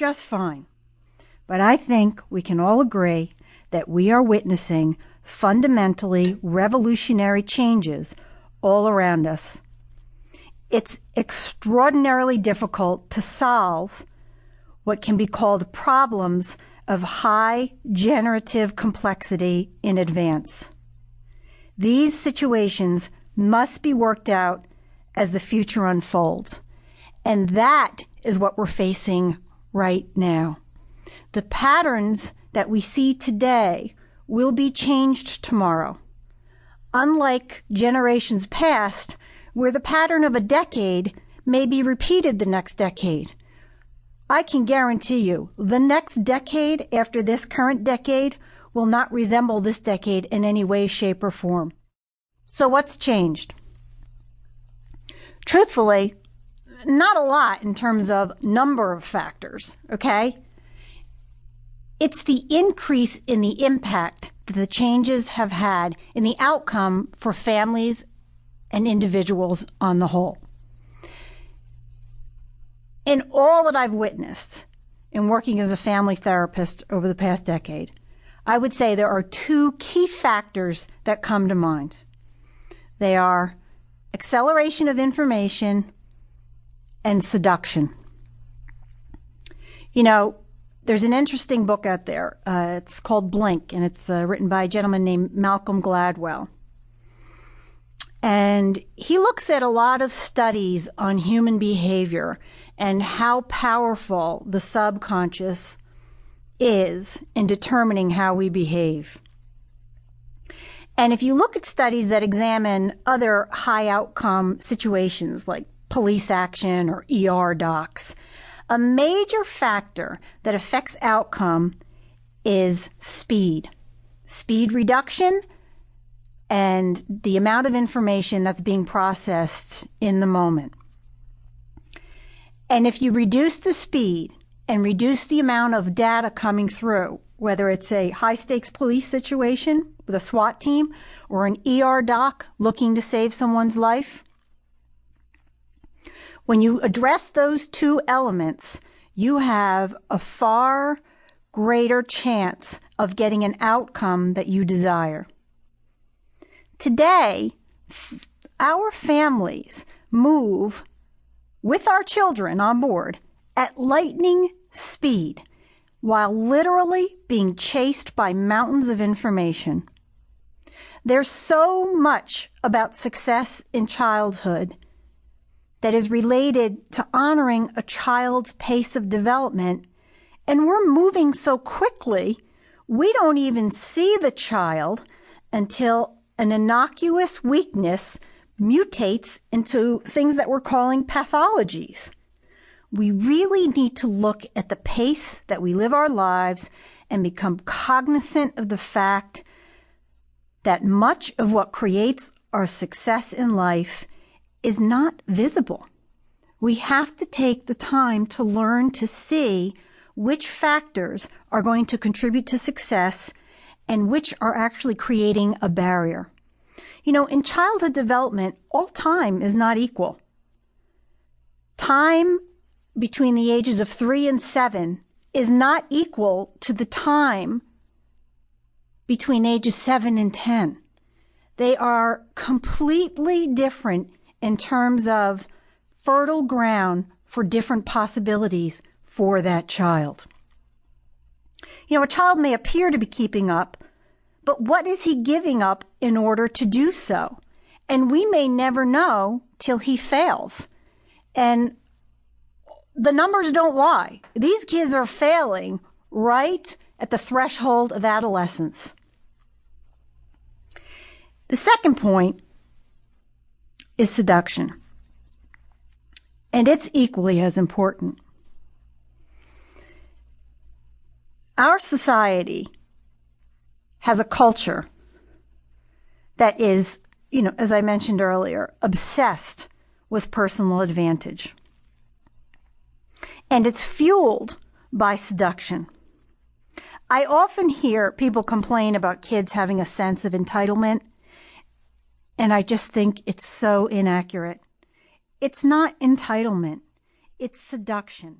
just fine. But I think we can all agree that we are witnessing fundamentally revolutionary changes all around us. It's extraordinarily difficult to solve what can be called problems of high generative complexity in advance. These situations must be worked out as the future unfolds. And that is what we're facing right now. The patterns that we see today will be changed tomorrow. Unlike generations past, where the pattern of a decade may be repeated the next decade. I can guarantee you the next decade after this current decade will not resemble this decade in any way, shape, or form. So what's changed? Truthfully, not a lot in terms of number of factors, okay? It's the increase in the impact that the changes have had in the outcome for families and individuals on the whole. In all that I've witnessed in working as a family therapist over the past decade, I would say there are two key factors that come to mind. They are acceleration of information and seduction. You know, there's an interesting book out there. Uh, it's called Blink, and it's uh, written by a gentleman named Malcolm Gladwell. And he looks at a lot of studies on human behavior and how powerful the subconscious is in determining how we behave. And if you look at studies that examine other high outcome situations like police action or ER docs, a major factor that affects outcome is speed. Speed reduction and the amount of information that's being processed in the moment. And if you reduce the speed and reduce the amount of data coming through, whether it's a high stakes police situation with a SWAT team or an ER doc looking to save someone's life. When you address those two elements, you have a far greater chance of getting an outcome that you desire. Today, our families move with our children on board at lightning speed while literally being chased by mountains of information. There's so much about success in childhood that is related to honoring a child's pace of development. And we're moving so quickly, we don't even see the child until an innocuous weakness mutates into things that we're calling pathologies. We really need to look at the pace that we live our lives and become cognizant of the fact that much of what creates our success in life is not visible. We have to take the time to learn to see which factors are going to contribute to success and which are actually creating a barrier. You know, in childhood development, all time is not equal. Time between the ages of three and seven is not equal to the time between ages seven and 10. They are completely different in terms of fertile ground for different possibilities for that child. You know, a child may appear to be keeping up, but what is he giving up in order to do so? And we may never know till he fails. And the numbers don't lie. These kids are failing right at the threshold of adolescence. The second point is seduction. And it's equally as important. Our society has a culture that is, you know, as I mentioned earlier, obsessed with personal advantage. And it's fueled by seduction. I often hear people complain about kids having a sense of entitlement and I just think it's so inaccurate. It's not entitlement, it's seduction.